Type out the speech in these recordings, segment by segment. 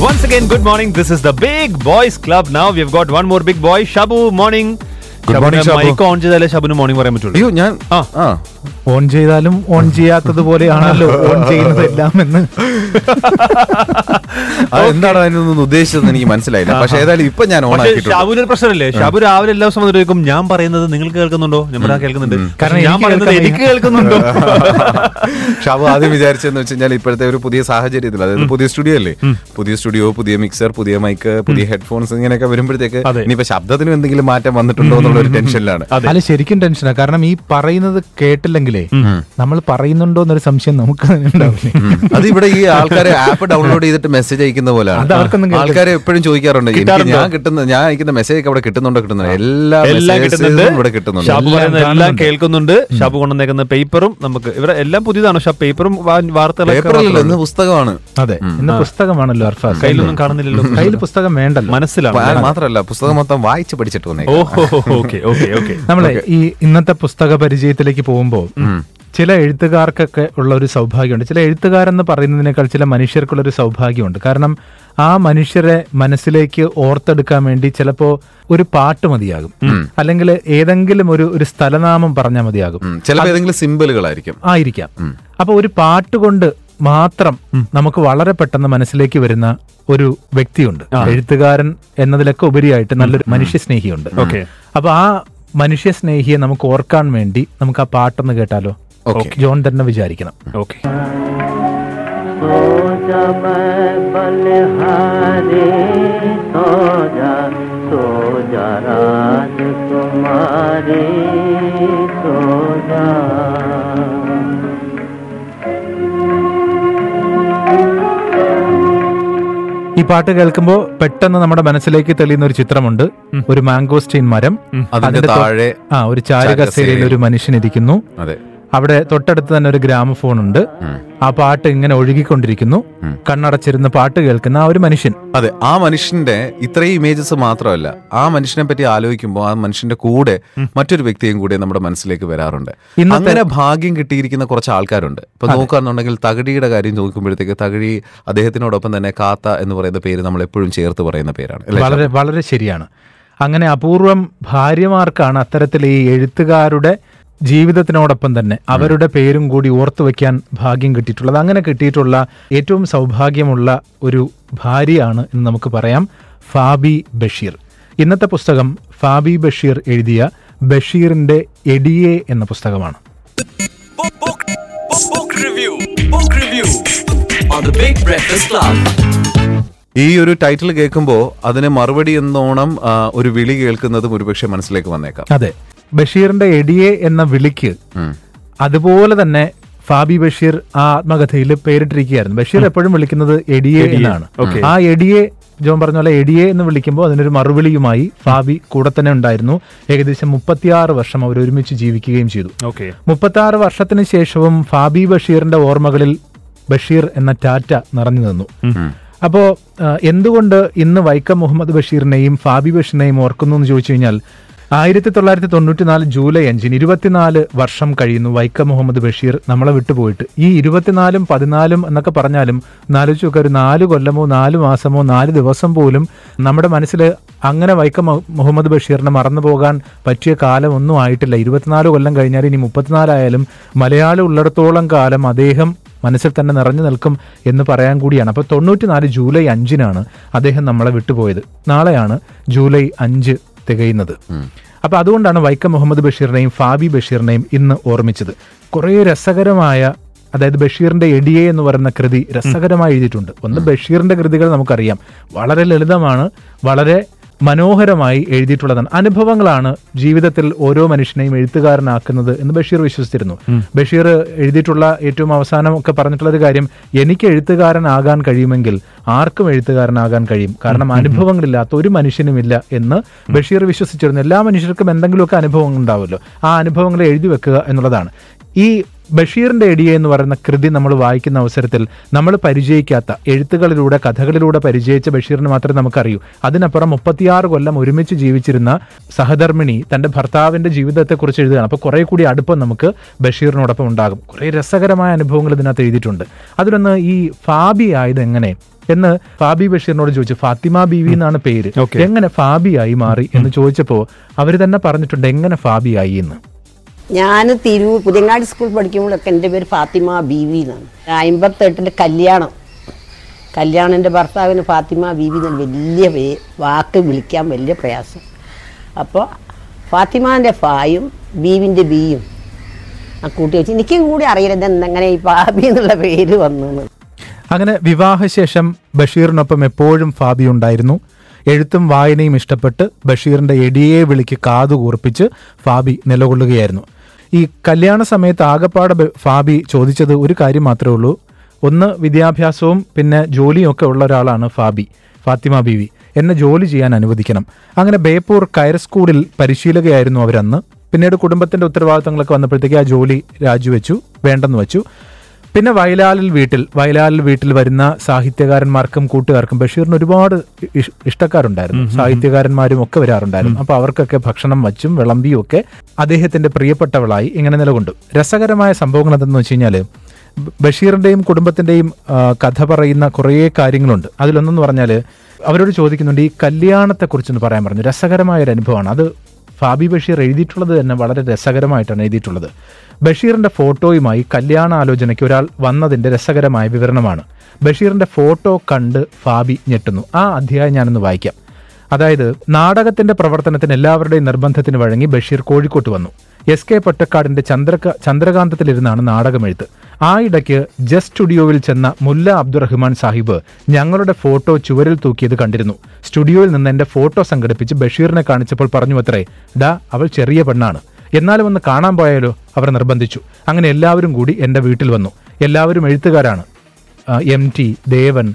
Once again, good morning. This is the Big Boys Club. Now we've got one more big boy, Shabu. Morning. Good morning, Shabu. Mic on ചെയ്താലേ Shabu. Morning പറയാൻ പറ്റുള്ളൂ അയ്യോ ഞാൻ ആ. On ചെയ്താലും on ചെയ്യാത്തത് പോലെയാണല്ലോ on ചെയ്യുന്നത് എല്ലാം എന്ന് എന്താണ് അതിനൊന്നും ഉദ്ദേശിച്ചതെന്ന് എനിക്ക് മനസ്സിലായില്ല. പക്ഷെ ഏതായാലും ഇപ്പൊ ഞാൻ ഓൺ ഷാബുവിന് ഒരു പ്രശ്നമല്ലേ? ഷാബു രാവിലെ എല്ലാ ദിവസം ചോദിക്കും ഞാൻ പറയുന്നത് നിങ്ങൾക്ക് കേൾക്കുന്നുണ്ടോ? ഞാൻ കേൾക്കുന്നുണ്ട്. കാരണം ഞാൻ എനിക്ക് പറയുന്നത് എനിക്ക് കേൾക്കുന്നുണ്ടോ? ഷാബു ആദ്യം വിചാരിച്ചെന്ന് വെച്ച് കഴിഞ്ഞാൽ ഇപ്പോഴത്തെ ഒരു പുതിയ സാഹചര്യത്തിൽ അതായത് പുതിയ സ്റ്റുഡിയോ അല്ലേ? പുതിയ സ്റ്റുഡിയോ പുതിയ മിക്സർ പുതിയ മൈക്ക് പുതിയ ഹെഡ്ഫോൺസ് ഇങ്ങനെയൊക്കെ വരുമ്പോഴത്തേക്ക്. ഇനിയിപ്പോ ശബ്ദത്തിനും എന്തെങ്കിലും മാറ്റം വന്നിട്ടുണ്ടോ എന്നുള്ള ഒരു ടെൻഷനിലാണ്. അതെ. അല്ല ശരിക്കും ടെൻഷനാ. കാരണം ഈ പറയുന്നത് കേട്ടില്ലെങ്കിലേ നമ്മൾ പറയുന്നുണ്ടോ എന്നൊരു സംശയം നമുക്ക് ഉണ്ടാവില്ലേ? അത് ഇവിടെ ഈ ആൾക്കാരെ ആപ്പ് ഡൗൺലോഡ് ചെയ്തിട്ട് മെസ്സേജ് അയക്കുന്ന പോലെ പോലെയാണ് ആൾക്കാരെ എപ്പോഴും ചോദിക്കാറുണ്ട് ഞാൻ കിട്ടുന്ന ഞാൻ അയക്കുന്ന മെസ്സേജ് ഒക്കെ അവിടെ കിട്ടുന്നുണ്ടോ കിട്ടുന്നുണ്ടോ? എല്ലാ എല്ലാം കിട്ടുന്നുണ്ട്. ഇവിടെ കിട്ടുന്നുണ്ട്. ഷാബു എല്ലാം. കേൾക്കുന്നുണ്ട്. ഷാബു കൊണ്ടുവന്നേക്കുന്ന പേപ്പറും നമുക്ക് ഇവിടെ എല്ലാം പുതിയതാണ്? പേപ്പറും വാർത്തകളും പുസ്തകമാണ്. അതെ. ഇന്ന് പുസ്തകമാണല്ലോ അർഫാസ്. കയ്യിലൊന്നും കാണുന്നില്ലല്ലോ. കയ്യിൽ പുസ്തകം വേണ്ടല്ലോ. മനസ്സിലാണ്. മാത്രമല്ല പുസ്തകം മൊത്തം വായിച്ച് പഠിച്ചിട്ട് വന്നേ ഓഹോ ഓക്കെ ഓക്കെ ഓക്കെ. നമ്മളെ ഈ ഇന്നത്തെ പുസ്തക പരിചയത്തിലേക്ക് പോകുമ്പോൾ ചില എഴുത്തുകാർക്കൊക്കെ ഉള്ള ഒരു സൗഭാഗ്യമുണ്ട്. ചില എഴുത്തുകാരെന്ന് പറയുന്നതിനേക്കാൾ ചില മനുഷ്യർക്കുള്ള ഒരു സൗഭാഗ്യമുണ്ട്. കാരണം ആ മനുഷ്യരെ മനസ്സിലേക്ക് ഓർത്തെടുക്കാൻ വേണ്ടി ചിലപ്പോ ഒരു പാട്ട് മതിയാകും. അല്ലെങ്കിൽ ഏതെങ്കിലും ഒരു ഒരു സ്ഥലനാമം പറഞ്ഞാൽ മതിയാകും. ചിലപ്പോൾ ഏതെങ്കിലും സിമ്പിളുകളായിരിക്കും. ആയിരിക്കാം. അപ്പൊ ഒരു പാട്ട് കൊണ്ട് മാത്രം നമുക്ക് വളരെ പെട്ടെന്ന് മനസ്സിലേക്ക് വരുന്ന ഒരു വ്യക്തിയുണ്ട്. എഴുത്തുകാരൻ എന്നതിലൊക്കെ ഉപരിയായിട്ട് നല്ലൊരു മനുഷ്യ സ്നേഹിയുണ്ട് ഓക്കെ. അപ്പൊ ആ മനുഷ്യ സ്നേഹിയെ നമുക്ക് ഓർക്കാൻ വേണ്ടി നമുക്ക് ആ പാട്ടൊന്ന് കേട്ടാലോ? ജോൺ തന്നെ വിചാരിക്കണം. ഓക്കെ രാജകുമാരി സോജാ. പാട്ട് കേൾക്കുമ്പോൾ പെട്ടെന്ന് നമ്മുടെ മനസ്സിലേക്ക് തെളിയുന്ന ഒരു ചിത്രമുണ്ട്. ഒരു മാംഗോസ്റ്റീൻ മരം. അതിന്റെ താഴെ ആ ഒരു ചാരുകസേരയിൽ. ഒരു മനുഷ്യൻ ഇരിക്കുന്നു. അതെ. അവിടെ തൊട്ടടുത്ത് തന്നെ ഒരു ഗ്രാമഫോൺ ഉണ്ട് ആ പാട്ട് ഇങ്ങനെ ഒഴുകിക്കൊണ്ടിരിക്കുന്നു. കണ്ണടച്ചിരുന്ന് പാട്ട് കേൾക്കുന്ന ആ ഒരു മനുഷ്യൻ. അതെ ആ മനുഷ്യന്റെ ഇത്രയും ഇമേജസ് മാത്രമല്ല ആ മനുഷ്യനെ പറ്റി ആലോചിക്കുമ്പോൾ ആ മനുഷ്യന്റെ കൂടെ മറ്റൊരു വ്യക്തിയും കൂടെ നമ്മുടെ മനസ്സിലേക്ക് വരാറുണ്ട്. ഇന്നത്തെ- അങ്ങനെ ഭാഗ്യം കിട്ടിയിരിക്കുന്ന കുറച്ച് ആൾക്കാരുണ്ട്. ഇപ്പൊ നോക്കുകയാണെന്നുണ്ടെങ്കിൽ തകഴിയുടെ കാര്യം നോക്കുമ്പോഴത്തേക്ക് തകഴി അദ്ദേഹത്തിനോടൊപ്പം തന്നെ കാത്ത എന്ന് പറയുന്ന പേര് നമ്മൾ എപ്പോഴും ചേർത്ത് പറയുന്ന പേരാണ്. വളരെ വളരെ ശരിയാണ്. അങ്ങനെ അപൂർവം ഭാര്യമാർക്കാണ് അത്തരത്തിൽ ഈ എഴുത്തുകാരുടെ ജീവിതത്തിനോടൊപ്പം തന്നെ അവരുടെ പേരും കൂടി ഓർത്തു വെക്കാൻ ഭാഗ്യം കിട്ടിയിട്ടുള്ളത് അങ്ങനെ കിട്ടിയിട്ടുള്ള ഏറ്റവും സൗഭാഗ്യമുള്ള ഒരു ഭാര്യയാണ് എന്ന് നമുക്ക് പറയാം ഫാബി ബഷീർ ഇന്നത്തെ പുസ്തകം ഫാബി ബഷീർ എഴുതിയ ബഷീറിന്റെ എഡിയെ എന്ന പുസ്തകമാണ് Book, book, book, book review. Book review on the Big Breakfast Club. ഈ ഒരു ടൈറ്റിൽ കേൾക്കുമ്പോൾ അതിന് മറുപടി എന്നോണം ഒരു വിളി കേൾക്കുന്നതും ഒരുപക്ഷെ മനസ്സിലേക്ക് വന്നേക്കാം അതെ ബഷീറിന്റെ എടിയെ എന്ന വിളിക്ക് അതുപോലെ തന്നെ ഫാബി ബഷീർ ആ ആത്മകഥയിൽ പേരിട്ടിരിക്കുകയായിരുന്നു. ബഷീർ എപ്പോഴും വിളിക്കുന്നത് എഡിയെ എന്നാണ്. ആ എഡിയെ ജോൺ പറഞ്ഞ പോലെ എഡിയെ എന്ന് വിളിക്കുമ്പോൾ അതിനൊരു മറുവിളിയുമായി ഫാബി കൂടെ തന്നെ ഉണ്ടായിരുന്നു. ഏകദേശം മുപ്പത്തിയാറ് വർഷം അവർ ഒരുമിച്ച് ജീവിക്കുകയും ചെയ്തു. ഓക്കെ. മുപ്പത്തി ആറ് വർഷത്തിന് ശേഷവും ഫാബി ബഷീറിന്റെ ഓർമ്മകളിൽ ബഷീർ എന്ന ടാറ്റ നിറഞ്ഞു നിന്നു. അപ്പോ എന്തുകൊണ്ട് ഇന്ന് വൈക്കം മുഹമ്മദ് ബഷീറിനെയും ഫാബി ബഷീറിനെയും ഓർക്കുന്നു എന്ന് ചോദിച്ചു കഴിഞ്ഞാൽ ആയിരത്തി തൊള്ളായിരത്തി തൊണ്ണൂറ്റിനാല് ജൂലൈ അഞ്ചിന് ഇരുപത്തിനാല് വർഷം കഴിയുന്നു വൈക്കം മുഹമ്മദ് ബഷീർ നമ്മളെ വിട്ടുപോയിട്ട് ഈ ഇരുപത്തിനാലും പതിനാലും എന്നൊക്കെ പറഞ്ഞാലും നാലോചിച്ച് നോക്കുക ഒരു നാല് കൊല്ലമോ നാല് മാസമോ നാല് ദിവസം പോലും നമ്മുടെ മനസ്സിൽ അങ്ങനെ വൈക്കം മുഹമ്മദ് ബഷീറിനെ മറന്നു പോകാൻ പറ്റിയ കാലം ഒന്നും ആയിട്ടില്ല. ഇരുപത്തിനാല് കൊല്ലം കഴിഞ്ഞാൽ ഇനി മുപ്പത്തിനാലായാലും മലയാളം ഉള്ളിടത്തോളം കാലം അദ്ദേഹം മനസ്സിൽ തന്നെ നിറഞ്ഞു നിൽക്കും എന്ന് പറയാൻ കൂടിയാണ്. അപ്പോൾ തൊണ്ണൂറ്റിനാല് ജൂലൈ അഞ്ചിനാണ് അദ്ദേഹം നമ്മളെ വിട്ടുപോയത്. നാളെയാണ് ജൂലൈ അഞ്ച്. തികയുന്നത്. അപ്പൊ അതുകൊണ്ടാണ് വൈക്കം മുഹമ്മദ് ബഷീറിനെയും ഫാബി ബഷീറിനെയും ഇന്ന് ഓർമ്മിച്ചത്. കുറേ രസകരമായ അതായത് ബഷീറിന്റെ എഡിയെ എന്ന് പറയുന്ന കൃതി രസകരമായി എഴുതിയിട്ടുണ്ട്. ഒന്ന് ബഷീറിന്റെ കൃതികൾ നമുക്കറിയാം. വളരെ ലളിതമാണ് വളരെ മനോഹരമായി എഴുതിയിട്ടുള്ളതാണ്. അനുഭവങ്ങളാണ് ജീവിതത്തിൽ ഓരോ മനുഷ്യനെയും എഴുത്തുകാരനാക്കുന്നത് എന്ന് ബഷീർ വിശ്വസിച്ചിരുന്നു. ബഷീർ എഴുതിയിട്ടുള്ള ഏറ്റവും അവസാനം ഒക്കെ പറഞ്ഞിട്ടുള്ള ഒരു കാര്യം എനിക്ക് എഴുത്തുകാരനാകാൻ കഴിയുമെങ്കിൽ ആർക്കും എഴുത്തുകാരനാകാൻ കഴിയും. കാരണം അനുഭവങ്ങളില്ലാത്ത ഒരു മനുഷ്യനുമില്ല എന്ന് ബഷീർ വിശ്വസിച്ചിരുന്നു. എല്ലാ മനുഷ്യർക്കും എന്തെങ്കിലുമൊക്കെ അനുഭവങ്ങൾ ഉണ്ടാവുമല്ലോ ആ അനുഭവങ്ങളെ എഴുതി വെക്കുക എന്നുള്ളതാണ്. ഈ ബഷീറിന്റെ എടിയ എന്ന് പറയുന്ന കൃതി നമ്മൾ വായിക്കുന്ന അവസരത്തിൽ നമ്മൾ പരിചയിക്കാത്ത എഴുത്തുകളിലൂടെ കഥകളിലൂടെ പരിചയിച്ച ബഷീറിന് മാത്രമേ നമുക്കറിയൂ. അതിനപ്പുറം മുപ്പത്തിയാറ് കൊല്ലം ഒരുമിച്ച് ജീവിച്ചിരുന്ന സഹധർമ്മിണി തന്റെ ഭർത്താവിന്റെ ജീവിതത്തെക്കുറിച്ച് എഴുതുകയാണ്. അപ്പോൾ കുറെ കൂടി അടുപ്പം നമുക്ക് ബഷീറിനോടൊപ്പം ഉണ്ടാകും. കുറെ രസകരമായ അനുഭവങ്ങൾ ഇതിനകത്ത് എഴുതിയിട്ടുണ്ട്. അതിലൊന്ന് ഈ ഫാബി ആയത് എങ്ങനെ? എന്ന് ഫാബി ബഷീറിനോട് ചോദിച്ചു. ഫാത്തിമ ബീവി എന്നാണ് പേര്. എങ്ങനെ ഫാബിയായി മാറി? എന്ന് ചോദിച്ചപ്പോ അവർ തന്നെ പറഞ്ഞിട്ടുണ്ട് എങ്ങനെ ഫാബിയായി എന്ന്. ഞാൻ തിരൂർ പുതിയങ്ങാടി സ്കൂൾ പഠിക്കുമ്പോഴൊക്കെ എന്റെ പേര് ഫാത്തിമ ബീവി എന്നാണ്. അമ്പത്തെട്ടിന്റെ കല്യാണം. കല്യാണം എന്റെ ഭർത്താവിന് ഫാത്തിമ ബീവി എന്ന് വലിയ പേ- വാക്ക് വിളിക്കാൻ വലിയ പ്രയാസം. അപ്പോൾ ഫാത്തിമാന്റെ ഫായും ബീവിന്റെ ബിയും ആ കൂട്ടി വെച്ച് എനിക്കും കൂടി അറിയില്ല എന്തെങ്ങനെ ഈ ഫാബി എന്നുള്ള പേര് വന്നു അങ്ങനെ വിവാഹശേഷം ബഷീറിനൊപ്പം എപ്പോഴും ഫാബി ഉണ്ടായിരുന്നു. എഴുത്തും വായനയും ഇഷ്ടപ്പെട്ട് ബഷീറിന്റെ എടിയെ വിളിക്ക് കാതുകൂർപ്പിച്ച് ഫാബി നിലകൊള്ളുകയായിരുന്നു. ഈ കല്യാണ സമയത്ത് ആകപ്പാടെ ഫാബി ചോദിച്ചത് ഒരു കാര്യം മാത്രമേ ഉള്ളൂ. ഒന്ന് വിദ്യാഭ്യാസവും പിന്നെ ജോലിയും ഒക്കെ ഉള്ള ഒരാളാണ് ഫാബി ഫാത്തിമ ബീവി. എന്നെ ജോലി ചെയ്യാൻ അനുവദിക്കണം. അങ്ങനെ ബേപ്പൂർ കയർ സ്കൂളിൽ പരിശീലകയായിരുന്നു അവരന്ന്. പിന്നീട് കുടുംബത്തിന്റെ ഉത്തരവാദിത്തങ്ങളൊക്കെ വന്നപ്പോഴത്തേക്ക് ആ ജോലി രാജിവെച്ചു വേണ്ടെന്ന് വെച്ചു. പിന്നെ വയലാലിൽ വീട്ടിൽ വയലാലിൽ വീട്ടിൽ വരുന്ന സാഹിത്യകാരന്മാർക്കും കൂട്ടുകാർക്കും ബഷീറിന് ഒരുപാട് ഇഷ്- ഇഷ്ടക്കാരുണ്ടായിരുന്നു. സാഹിത്യകാരന്മാരും ഒക്കെ വരാറുണ്ടായിരുന്നു. അപ്പൊ അവർക്കൊക്കെ ഭക്ഷണം വച്ചും വിളമ്പിയും ഒക്കെ അദ്ദേഹത്തിന്റെ പ്രിയപ്പെട്ടവളായി ഇങ്ങനെ നിലകൊണ്ടു. രസകരമായ സംഭവങ്ങൾ എന്തെന്ന് വെച്ച് കഴിഞ്ഞാൽ ബഷീറിന്റെയും കുടുംബത്തിന്റെയും കഥ പറയുന്ന കുറേ കാര്യങ്ങളുണ്ട്. അതിലൊന്നെന്ന് പറഞ്ഞാൽ അവരോട് ചോദിക്കുന്നുണ്ട് ഈ കല്യാണത്തെക്കുറിച്ചൊന്ന് പറയാൻ പറഞ്ഞു. രസകരമായ ഒരു അനുഭവമാണ് അത് ഫാബി ബഷീർ എഴുതിയിട്ടുള്ളത് തന്നെ വളരെ രസകരമായിട്ടാണ് എഴുതിയിട്ടുള്ളത്. ബഷീറിന്റെ ഫോട്ടോയുമായി കല്യാണ ആലോചനയ്ക്ക് ഒരാൾ വന്നതിന്റെ രസകരമായ വിവരണമാണ്. ബഷീറിന്റെ ഫോട്ടോ കണ്ട് ഫാബി ഞെട്ടുന്നു. ആ അധ്യായം ഞാനൊന്ന് വായിക്കാം. അതായത് നാടകത്തിന്റെ പ്രവർത്തനത്തിന് എല്ലാവരുടെയും നിർബന്ധത്തിന് വഴങ്ങി ബഷീർ കോഴിക്കോട്ട് വന്നു. എസ് കെ പൊറ്റക്കാടിന്റെ ചന്ദ്രക ചന്ദ്രകാന്തത്തിലിരുന്നാണ് നാടകമെഴുത്ത്. ആ ഇടയ്ക്ക് ജസ്റ്റ് സ്റ്റുഡിയോയിൽ ചെന്ന മുല്ല അബ്ദുറഹ്മാൻ സാഹിബ് ഞങ്ങളുടെ ഫോട്ടോ ചുവരിൽ തൂക്കിയത് കണ്ടിരുന്നു. സ്റ്റുഡിയോയിൽ നിന്ന് എന്റെ ഫോട്ടോ സംഘടിപ്പിച്ച് ബഷീറിനെ കാണിച്ചപ്പോൾ പറഞ്ഞു അത്രേ ഡാ അവൾ ചെറിയ പെണ്ണാണ്. എന്നാലും ഒന്ന് കാണാൻ പോയാലോ? അവർ നിർബന്ധിച്ചു. അങ്ങനെ എല്ലാവരും കൂടി എന്റെ വീട്ടിൽ വന്നു. എല്ലാവരും എഴുത്തുകാരാണ്. M T Devan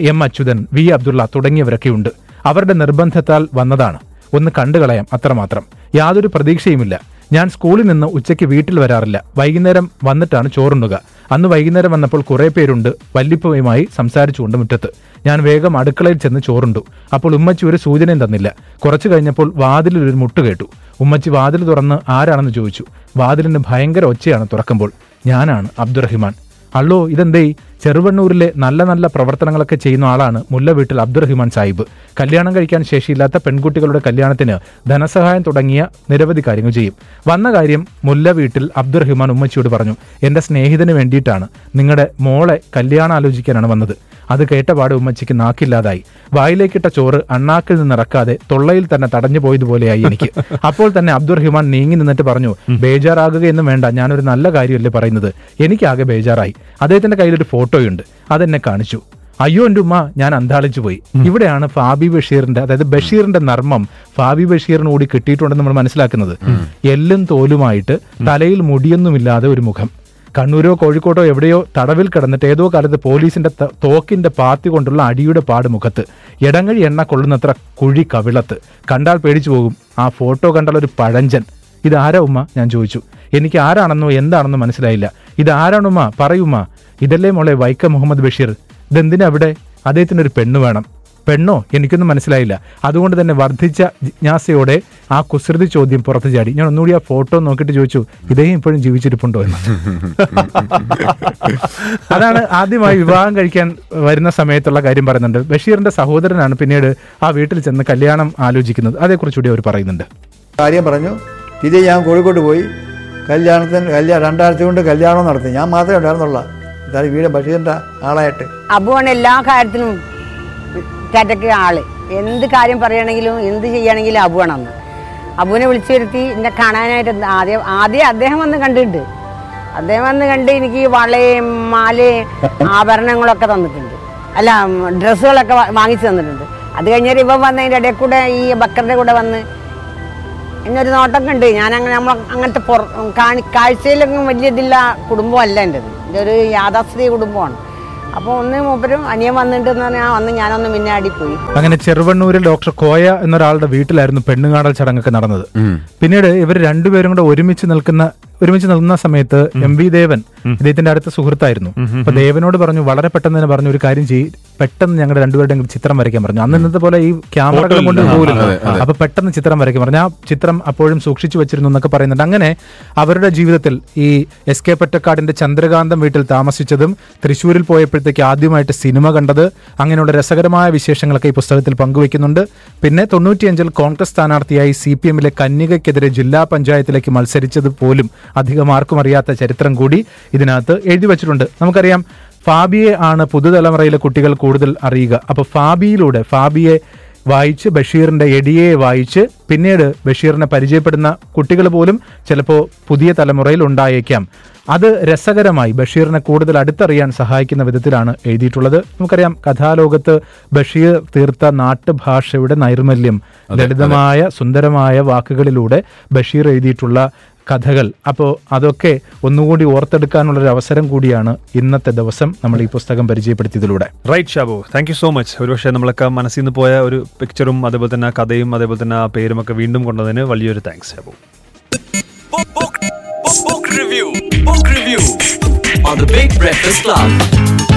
M Achuthan V Abdulla തുടങ്ങിയവരൊക്കെ ഉണ്ട്. അവരുടെ നിർബന്ധത്താൽ വന്നതാണ്. ഒന്ന് കണ്ടുകളയാം അത്രമാത്രം. യാതൊരു പ്രതീക്ഷയുമില്ല. ഞാൻ സ്കൂളിൽ നിന്ന് ഉച്ചയ്ക്ക് വീട്ടിൽ വരാറില്ല. വൈകുന്നേരം വന്നിട്ടാണ് ചോറുണ്ണുക. അന്ന് വൈകുന്നേരം വന്നപ്പോൾ കുറെ പേരുണ്ട് വല്ലിപ്പയുമായി സംസാരിച്ചുകൊണ്ട് മുറ്റത്ത്. ഞാൻ വേഗം അടുക്കളയിൽ ചെന്ന് ചോറുണ്ടു. അപ്പോൾ ഉമ്മച്ചി ഒരു സൂചനയും തന്നില്ല. കുറച്ചു കഴിഞ്ഞപ്പോൾ വാതിലിൽ ഒരു മുട്ട് കേട്ടു. ഉമ്മച്ചി വാതിൽ തുറന്ന് ആരാണെന്ന് ചോദിച്ചു. വാതിലിന് ഭയങ്കര ഒച്ചയാണ് തുറക്കുമ്പോൾ. ഞാനാണ് അബ്ദുറഹിമാൻ. അള്ളോ ഇതെന്തേ ചെറുവണ്ണൂരിലെ നല്ല നല്ല പ്രവർത്തനങ്ങളൊക്കെ ചെയ്യുന്ന ആളാണ് മുല്ല വീട്ടിൽ അബ്ദുറഹിമാൻ സാഹിബ്. കല്യാണം കഴിക്കാൻ ശേഷിയില്ലാത്ത പെൺകുട്ടികളുടെ കല്യാണത്തിന് ധനസഹായം തുടങ്ങിയ നിരവധി കാര്യങ്ങൾ ചെയ്യും. വന്ന കാര്യം മുല്ല വീട്ടിൽ അബ്ദുറഹിമാൻ ഉമ്മച്ചിയോട് പറഞ്ഞു. എന്റെ സ്നേഹിതന് വേണ്ടിയിട്ടാണ്. നിങ്ങളുടെ മോളെ കല്യാണം ആലോചിക്കാനാണ് വന്നത്. അത് കേട്ടപാട് ഉമ്മച്ചിക്ക് നാക്കില്ലാതായി. വായിലേക്കിട്ട ചോറ് അണ്ണാക്കിൽ നിന്ന് ഇറക്കാതെ തൊള്ളയിൽ തന്നെ തടഞ്ഞു പോയതുപോലെയായി എനിക്ക്. അപ്പോൾ തന്നെ അബ്ദുറഹിമാൻ നീങ്ങി നിന്നിട്ട് പറഞ്ഞു ബേജാറാകുകയെന്നും വേണ്ട ഞാനൊരു നല്ല കാര്യമല്ലേ പറയുന്നത്? എനിക്കാകെ ബേജാറായി. അദ്ദേഹത്തിന്റെ കയ്യിലൊരു ഫോട്ടോയുണ്ട്. അതെന്നെ കാണിച്ചു. അയ്യോ എന്റെ ഉമ്മ ഞാൻ അന്താളിച്ചു പോയി. ഇവിടെയാണ് ഫാബി ബഷീറിന്റെ അതായത് ബഷീറിന്റെ നർമ്മം ഫാബി ബഷീറിന് കൂടി കിട്ടിയിട്ടുണ്ടെന്ന് നമ്മൾ മനസ്സിലാക്കുന്നത്. എല്ലും തോലുമായിട്ട് തലയിൽ മുടിയൊന്നുമില്ലാതെ ഒരു മുഖം. കണ്ണൂരോ കോഴിക്കോട്ടോ എവിടെയോ തടവിൽ കിടന്നിട്ട് ഏതോ കാലത്ത് പോലീസിന്റെ തോക്കിന്റെ പാത്തി കൊണ്ടുള്ള അടിയുടെ പാട് മുഖത്ത് ഇടങ്ങഴി എണ്ണ കൊള്ളുന്നത്ര കുഴി കവിളത്ത്. കണ്ടാൽ പേടിച്ചു പോകും. ആ ഫോട്ടോ കണ്ടാൽ ഒരു പഴഞ്ചൻ. ഇതാരാ ഉമ്മ? ഞാൻ ചോദിച്ചു. എനിക്ക് ആരാണെന്നോ എന്താണെന്നോ മനസ്സിലായില്ല. ഇതാരാണുമ്മ പറയുമ്മ ഇതല്ലേ മോളെ വൈക്കം മുഹമ്മദ് ബഷീർ? ഇതെന്തിനാ അവിടെ അദ്ദേഹത്തിന് ഒരു പെണ്ണ് വേണം. പെണ്ണോ? എനിക്കൊന്നും മനസ്സിലായില്ല. അതുകൊണ്ട് തന്നെ വർദ്ധിച്ച ജിജ്ഞാസയോടെ ആ കുസൃതി ചോദ്യം പുറത്തു ചാടി. ഞാൻ ഒന്നുകൂടി ആ ഫോട്ടോ നോക്കിയിട്ട് ചോദിച്ചു ഇദ്ദേഹം ഇപ്പോഴും ജീവിച്ചിരിപ്പുണ്ടോ? എന്ന്. അതാണ് ആദ്യമായി വിവാഹം കഴിക്കാൻ വരുന്ന സമയത്തുള്ള കാര്യം പറയുന്നുണ്ട്. ബഷീറിന്റെ സഹോദരനാണ് പിന്നീട് ആ വീട്ടിൽ ചെന്ന് കല്യാണം ആലോചിക്കുന്നത്. അതേക്കുറിച്ചുകൂടി അവർ പറയുന്നുണ്ട്. കാര്യം പറഞ്ഞു. ഇത് ഞാൻ കോഴിക്കോട്ട് പോയി കല്യാണത്തിന് കല്യാണം രണ്ടാഴ്ച കൊണ്ട് കല്യാണം നടത്തി. ഞാൻ മാത്രമേ ഉണ്ടായിരുന്നുള്ളൂ. വീട് ബഷീറിന്റെ ആളായിട്ട്. അബുവാണ് എല്ലാ കാര്യത്തിനും കാറ്റക്ക് ആൾ. എന്ത് കാര്യം പറയുകയാണെങ്കിലും എന്ത് ചെയ്യുകയാണെങ്കിലും അബുവാണെന്ന് അബുവിനെ വിളിച്ചു വരുത്തി എന്നെ കാണാനായിട്ട് ആദ്യം ആദ്യം അദ്ദേഹം വന്ന് കണ്ടിട്ടുണ്ട്. അദ്ദേഹം വന്ന് കണ്ട് എനിക്ക് വളയും മാലയും ആഭരണങ്ങളൊക്കെ തന്നിട്ടുണ്ട്. അല്ല ഡ്രസ്സുകളൊക്കെ വാങ്ങിച്ചു തന്നിട്ടുണ്ട്. അത് കഴിഞ്ഞാൽ ഇവ വന്നതിന്റെ ഇടയിൽ കൂടെ ഈ ബക്കറിന്റെ കൂടെ വന്ന് എന്നൊരു നോട്ടം ഉണ്ട് ഞാൻ അങ്ങനെ നമ്മൾ അങ്ങനത്തെ കാഴ്ചയിലൊന്നും വലിയ ഇതില്ല കുടുംബമല്ല എന്റെത്. എന്റെ ഒരു യാഥാസ്ഥിതിക കുടുംബമാണ്. അപ്പോൾ ഒന്ന് മൂപ്പരും അനിയൻ വന്നിട്ടുണ്ടെന്ന് പറഞ്ഞാൽ അന്ന് ഞാനൊന്ന് മുന്നാടി പോയി അങ്ങനെ ചെറുവണ്ണൂരിൽ ഡോക്ടർ കോയ എന്നൊരാളുടെ വീട്ടിലായിരുന്നു പെണ്ണുകാണൽ ചടങ്ങൊക്കെ നടന്നത്. പിന്നീട് ഇവർ രണ്ടുപേരും കൂടെ ഒരുമിച്ച് നിൽക്കുന്ന ഒരുമിച്ച് നിന്ന സമയത്ത് എം വി ദേവൻ ഇദ്ദേഹത്തിന്റെ അടുത്ത സുഹൃത്തായിരുന്നു. അപ്പൊ ദേവനോട് പറഞ്ഞു വളരെ പെട്ടെന്ന് തന്നെ പറഞ്ഞു ഒരു കാര്യം ചെയ്യ്. പെട്ടെന്ന് ഞങ്ങളുടെ രണ്ടുപേരുടെയും ചിത്രം വരയ്ക്കാൻ പറഞ്ഞു. അന്ന് ഇന്നത്തെ പോലെ ഈ ക്യാമറകൾ കൊണ്ട് അപ്പൊ പെട്ടെന്ന് ചിത്രം വരയ്ക്കാൻ പറഞ്ഞു. ആ ചിത്രം അപ്പോഴും സൂക്ഷിച്ചു വെച്ചിരുന്നു എന്നൊക്കെ പറയുന്നുണ്ട്. അങ്ങനെ അവരുടെ ജീവിതത്തിൽ ഈ എസ് കെ പൊറ്റക്കാടിന്റെ ചന്ദ്രകാന്തം വീട്ടിൽ താമസിച്ചതും തൃശ്ശൂരിൽ പോയപ്പോഴത്തേക്ക് ആദ്യമായിട്ട് സിനിമ കണ്ടത് അങ്ങനെയുള്ള രസകരമായ വിശേഷങ്ങളൊക്കെ ഈ പുസ്തകത്തിൽ പങ്കുവെക്കുന്നുണ്ട് പിന്നെ തൊണ്ണൂറ്റിയഞ്ചിൽ കോൺഗ്രസ് സ്ഥാനാർത്ഥിയായി സി പി എമ്മിലെ കന്യകയ്ക്കെതിരെ ജില്ലാ പഞ്ചായത്തിലേക്ക് മത്സരിച്ചത് പോലും അധികം ആർക്കും അറിയാത്ത ചരിത്രം കൂടി ഇതിനകത്ത് എഴുതി വെച്ചിട്ടുണ്ട്. നമുക്കറിയാം ഫാബിയെ ആണ് പുതുതലമുറയിലെ കുട്ടികൾ കൂടുതൽ അറിയുക. അപ്പോൾ ഫാബിയിലൂടെ ഫാബിയെ വായിച്ച് ബഷീറിന്റെ എടിയെ വായിച്ച് പിന്നീട് ബഷീറിനെ പരിചയപ്പെടുന്ന കുട്ടികൾ പോലും ചിലപ്പോൾ പുതിയ തലമുറയിൽ ഉണ്ടായേക്കാം. അത് രസകരമായി ബഷീറിനെ കൂടുതൽ അടുത്തറിയാൻ സഹായിക്കുന്ന വിധത്തിലാണ് എഴുതിയിട്ടുള്ളത്. നമുക്കറിയാം കഥാലോകത്ത് ബഷീർ തീർത്ത നാട്ടുഭാഷയുടെ നൈർമല്യം ലളിതമായ സുന്ദരമായ വാക്കുകളിലൂടെ ബഷീർ എഴുതിയിട്ടുള്ള കഥകൾ. അപ്പോൾ അതൊക്കെ ഒന്നുകൂടി ഓർത്തെടുക്കാനുള്ള ഒരു അവസരം കൂടിയാണ് ഇന്നത്തെ ദിവസം നമ്മൾ ഈ പുസ്തകം പരിചയപ്പെടുത്തിയതിലൂടെ. Right Shabu thank you so much ഒരുപക്ഷെ നമ്മളൊക്കെ മനസ്സിൽ നിന്ന് പോയ ഒരു പിക്ചറും അതേപോലെ തന്നെ ആ കഥയും അതേപോലെ തന്നെ ആ പേരും ഒക്കെ വീണ്ടും കൊണ്ടതിന് വലിയൊരു thanks Shabu review. Book review. On the Big Breakfast Club.